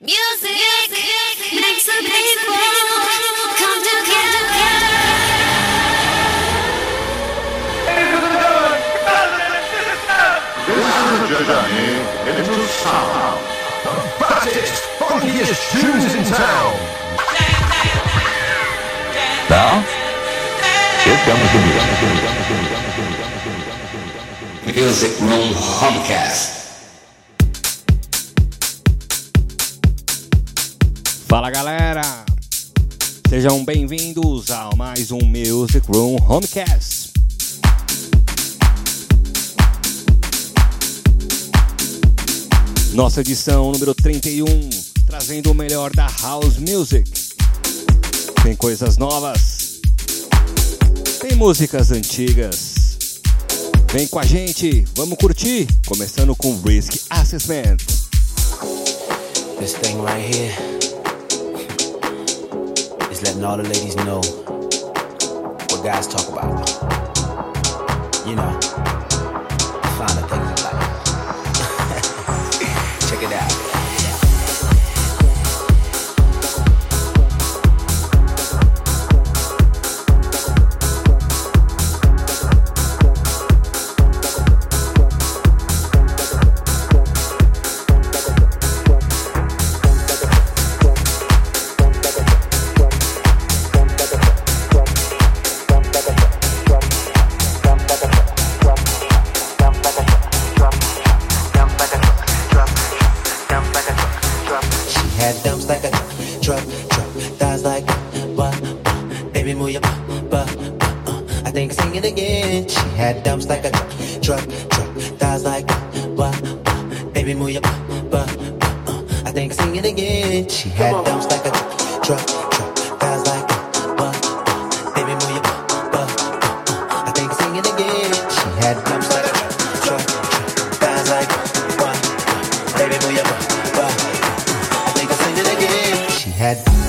Music makes people come together. This is journey into sound. baddest, funkiest tunes in town. Now, here comes the music. Music Room Homecast. Fala galera! Sejam bem-vindos a mais um Music Room Homecast. Nossa edição número 31, trazendo o melhor da House Music. Tem coisas novas, tem músicas antigas. Vem com a gente, vamos curtir, começando com Risk Assessment. This thing right here letting all the ladies know what guys talk about. You know, had dumps like a truck, truck, thighs like? Baby, move your butt, uh. I think sing it again. She had dumps like a truck, truck, thighs like what? Baby, move your butt, uh. I think sing it again. She had dumps like a truck, truck, thighs like what? Baby, move your butt, butt. I think I'll sing it again. She had.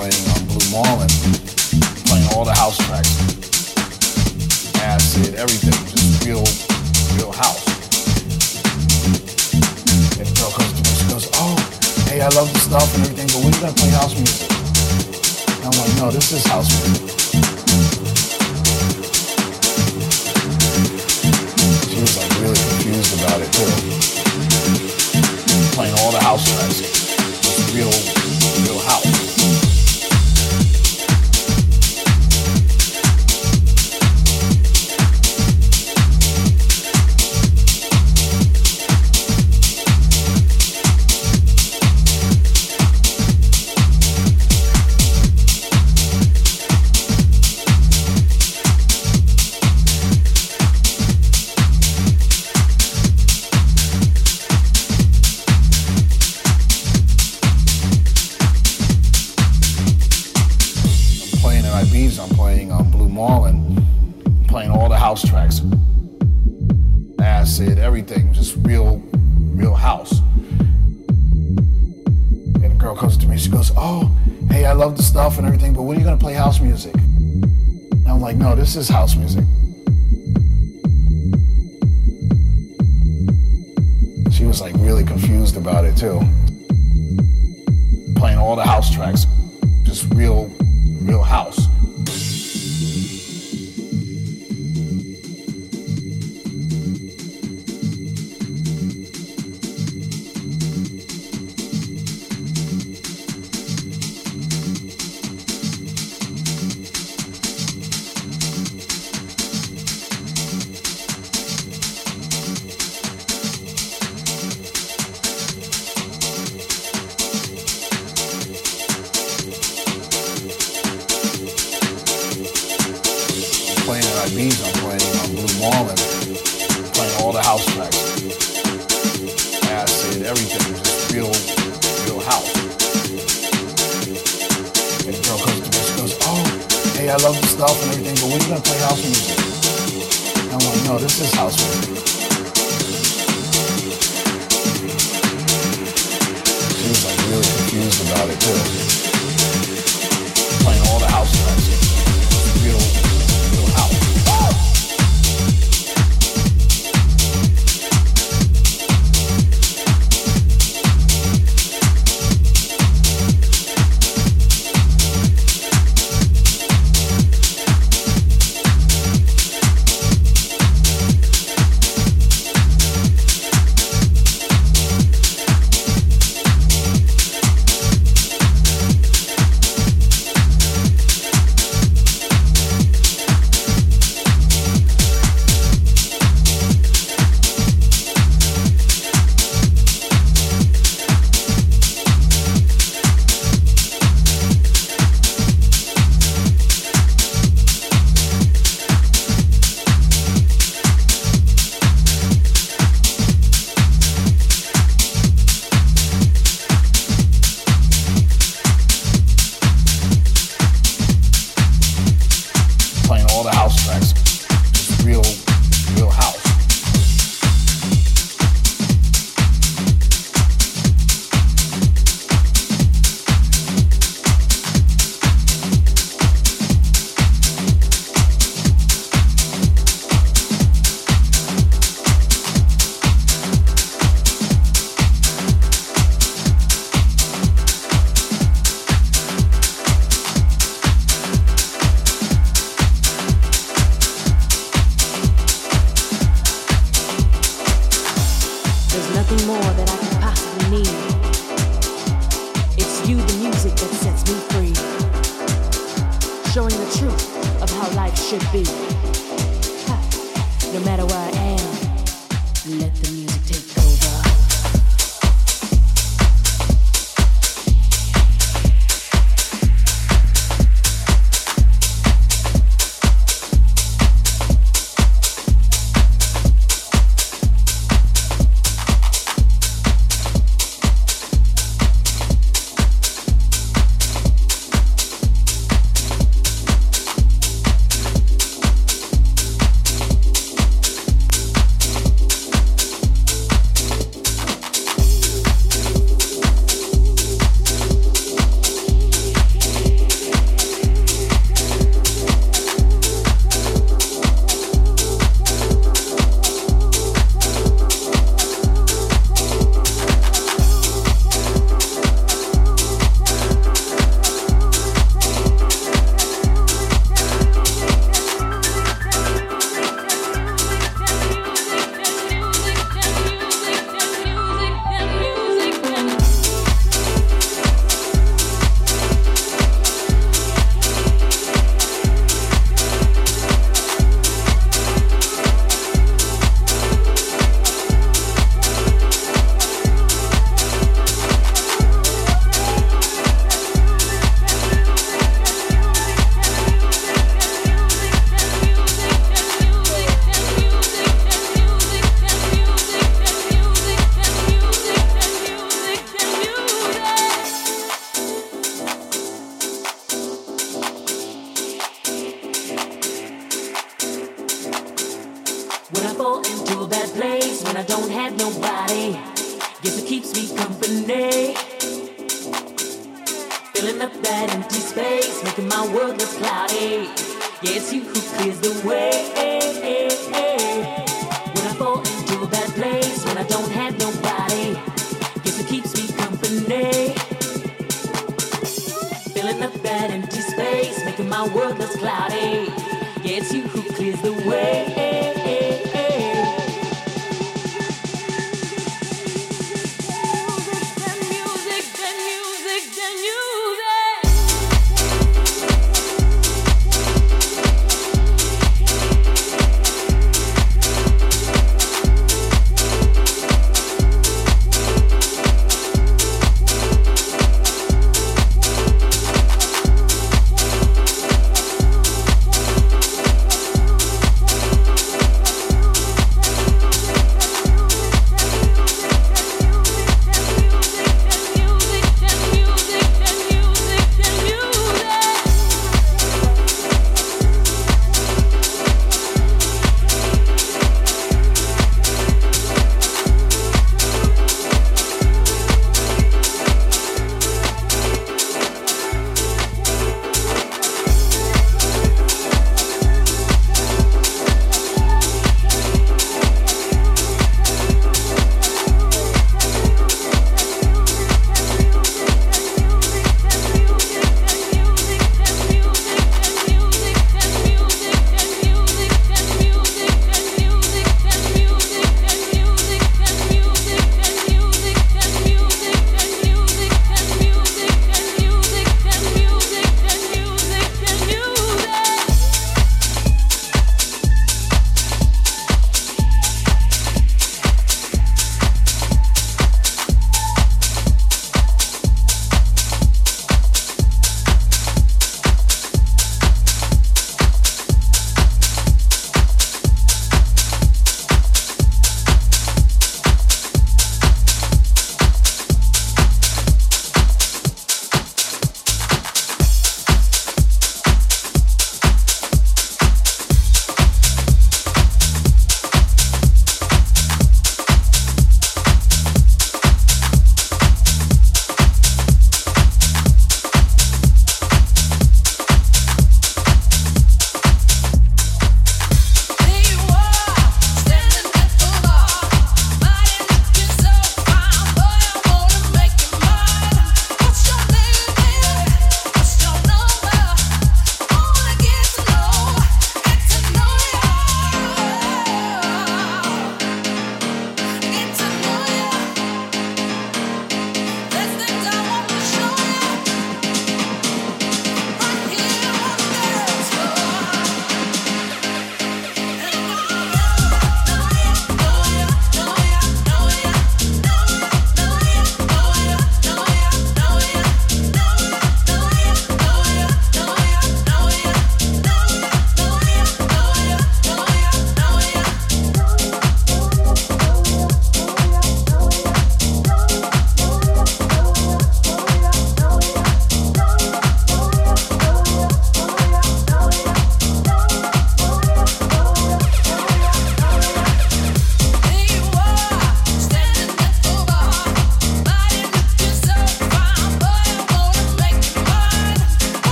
Playing on Blue Marlin, playing all the house tracks, acid, everything, just real, real house. And the comes to me, goes, "Oh, hey, I love the stuff and everything, but when you gonna play house music?" And I'm like, "No, this is house music." She was like really confused about it too. Playing all the house tracks, real, real house. I love the stuff and everything, but we're gonna play house music? And I'm like, No, this is house music. She was like really confused about it too. Playing all the house tracks. Real,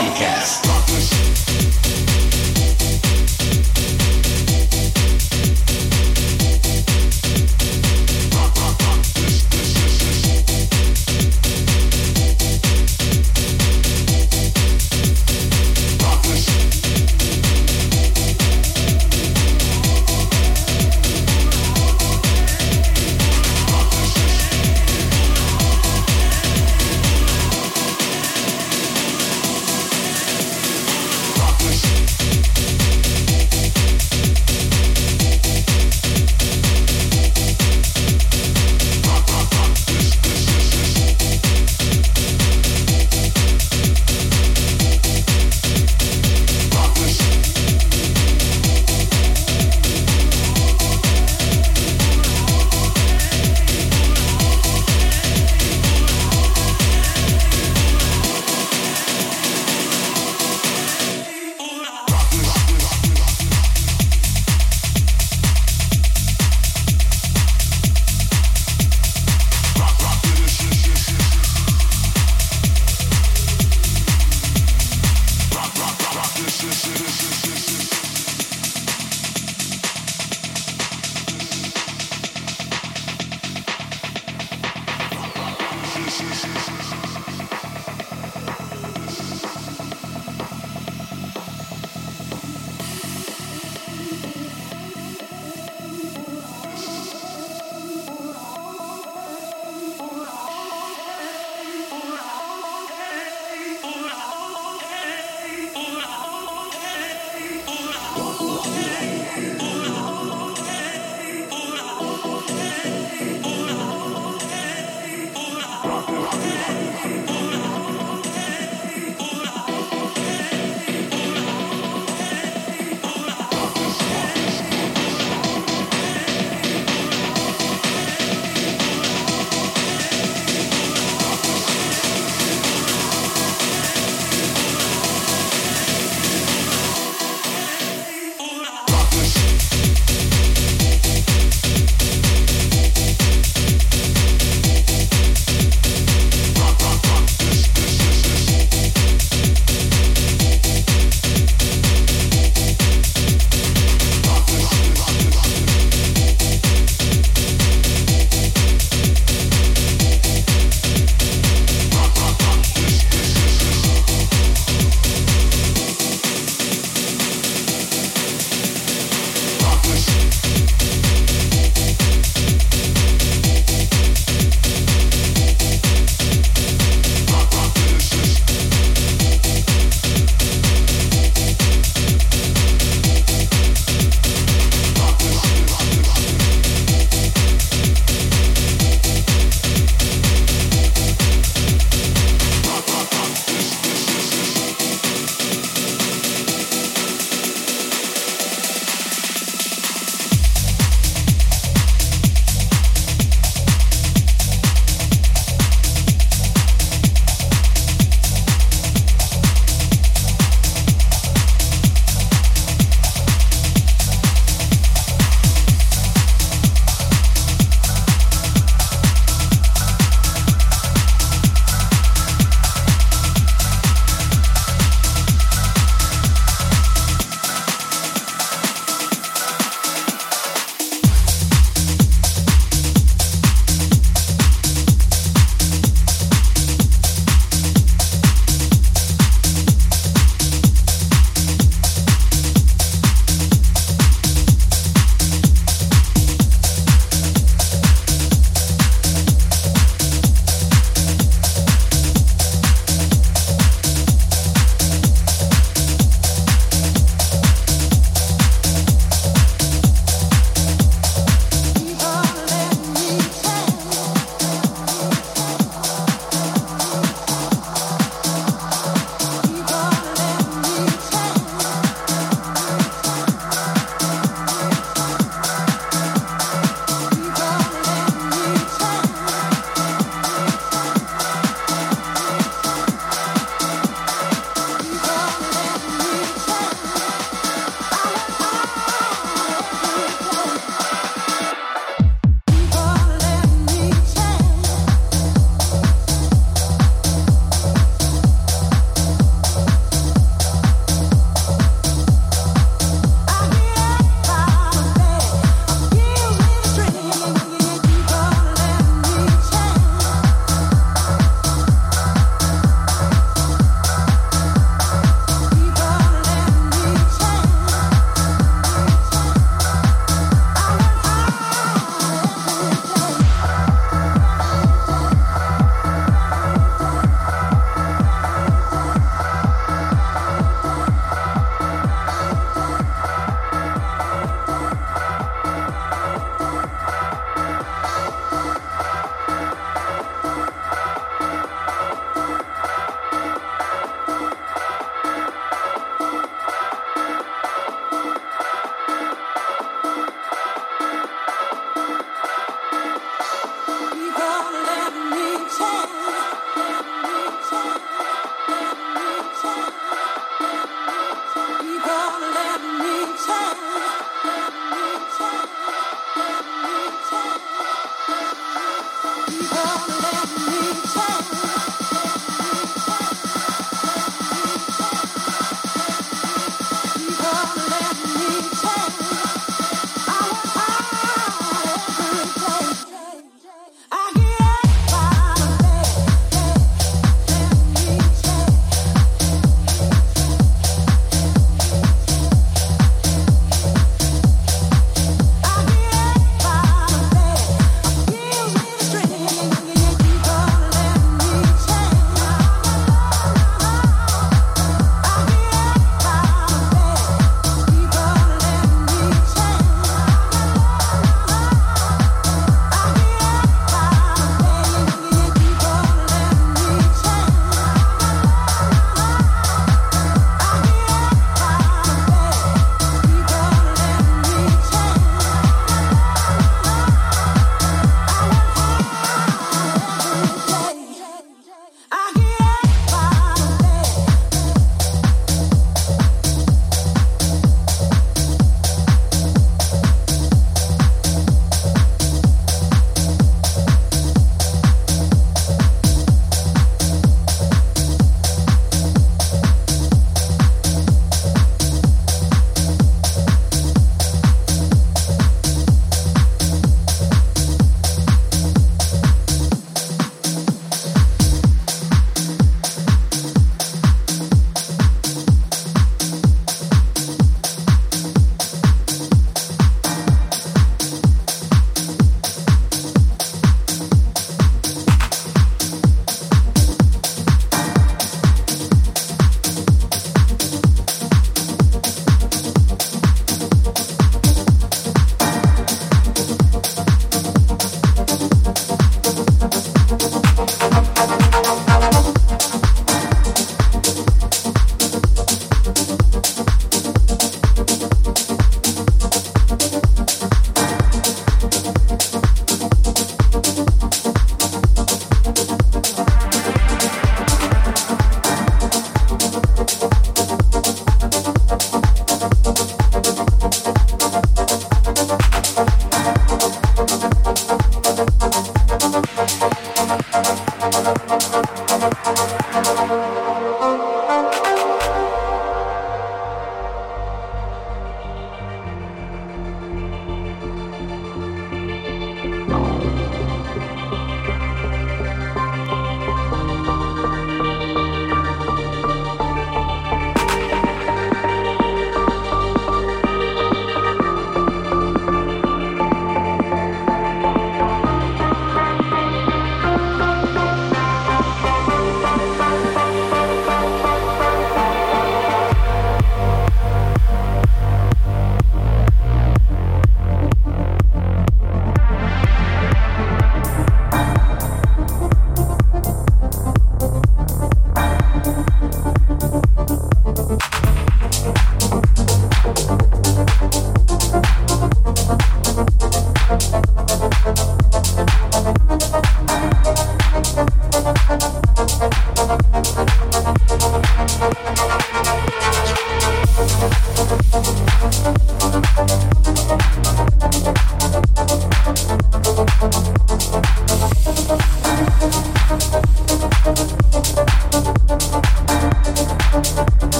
Man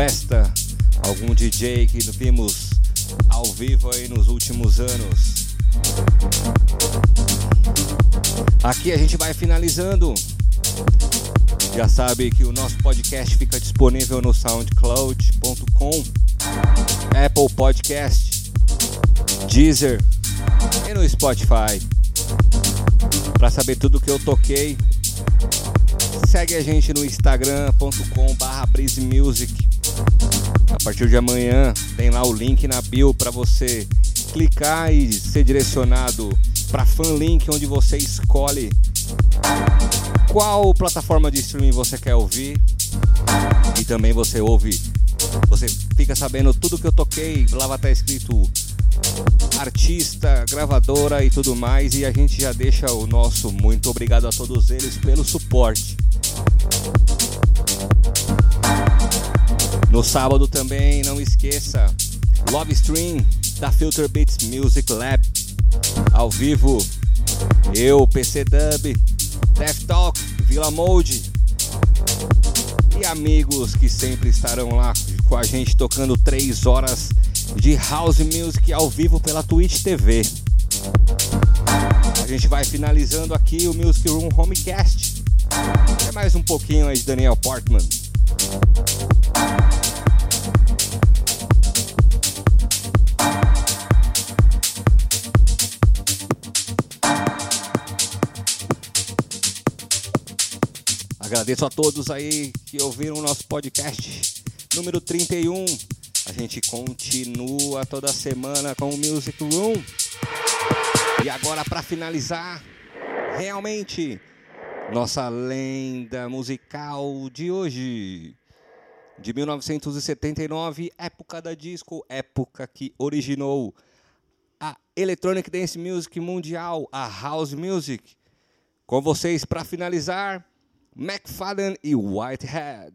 Festa, algum DJ que vimos ao vivo aí nos últimos anos. Aqui a gente vai finalizando. Já sabe que o nosso podcast fica disponível no soundcloud.com, Apple Podcast, Deezer e no Spotify. Para saber tudo que eu toquei, segue a gente no instagram.com/brisemusic. A partir de amanhã tem lá o link na bio para você clicar e ser direcionado para fan link onde você escolhe qual plataforma de streaming você quer ouvir. E também você ouve, você fica sabendo tudo que eu toquei, lá vai estar escrito artista, gravadora e tudo mais. E a gente já deixa o nosso muito obrigado a todos eles pelo suporte. No sábado também, não esqueça, Love Stream da Filter Beats Music Lab, ao vivo, eu, PC Dub, Death Talk, Vila Mode e amigos que sempre estarão lá com a gente tocando 3 horas de House Music ao vivo pela Twitch TV. gente vai finalizando aqui o Music Room Homecast. É mais um pouquinho aí de Daniel Portman. Agradeço a todos aí que ouviram o nosso podcast número 31. A gente continua toda semana com o Music Room. E agora para finalizar, realmente nossa lenda musical de hoje. De 1979, época da disco, época que originou a Electronic Dance Music Mundial, a House Music. Com vocês para finalizar, McFadden e Whitehead.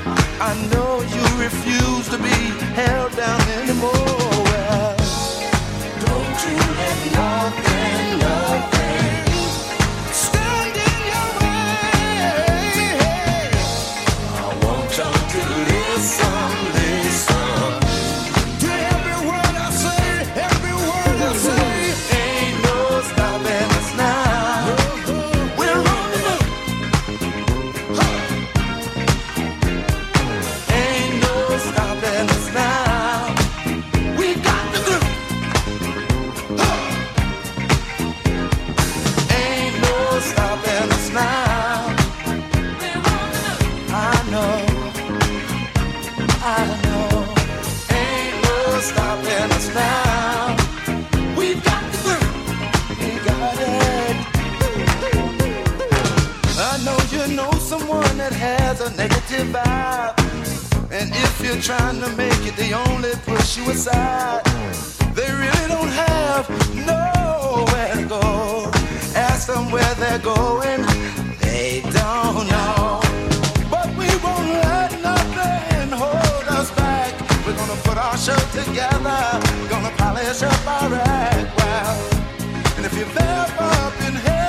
I know you refuse to be held down anymore. Well, don't you let nothing, nothing stand in your way. I want y'all to listen trying to make it, they only push you aside. They really don't have nowhere to go. Ask them where they're going, they don't know. But we won't let nothing hold us back. We're gonna put our show together, gonna polish up our act well. And if you've ever been held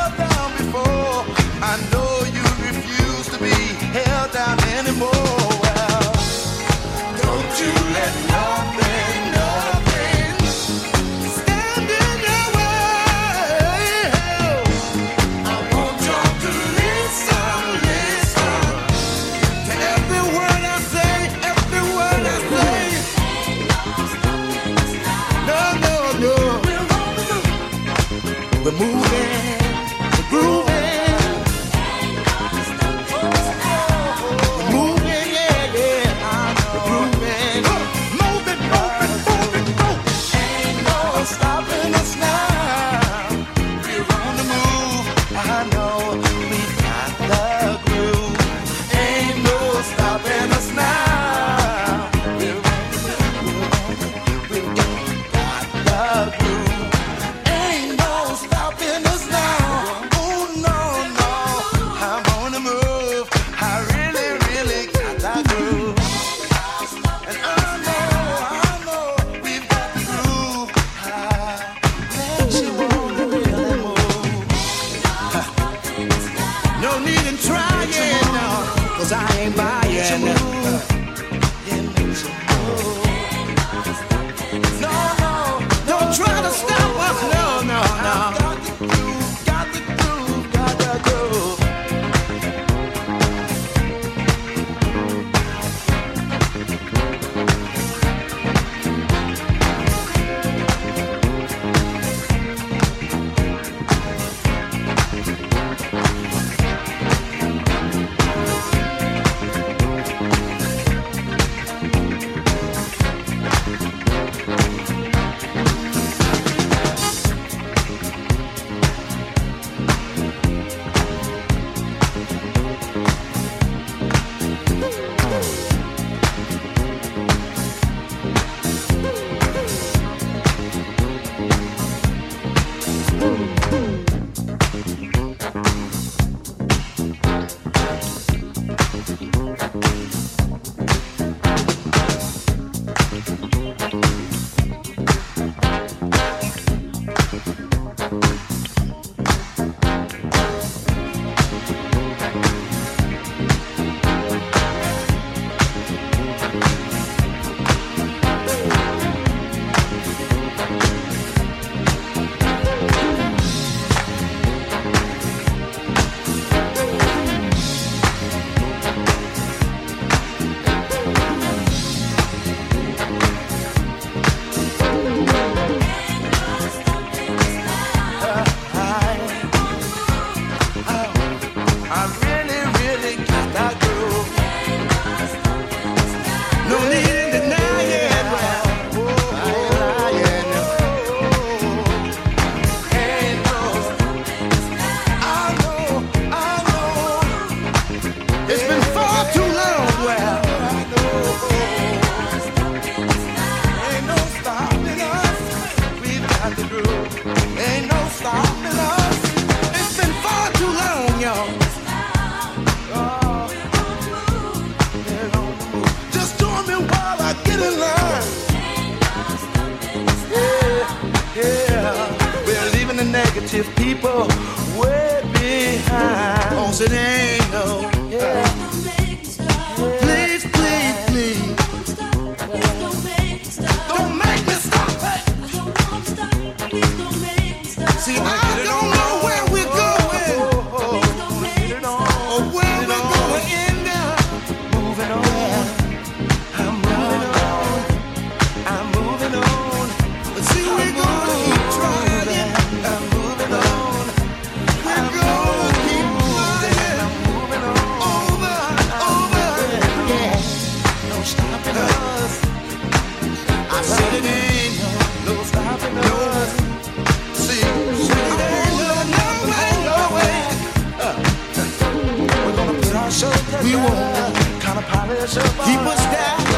We kind of polish up. Keep us down.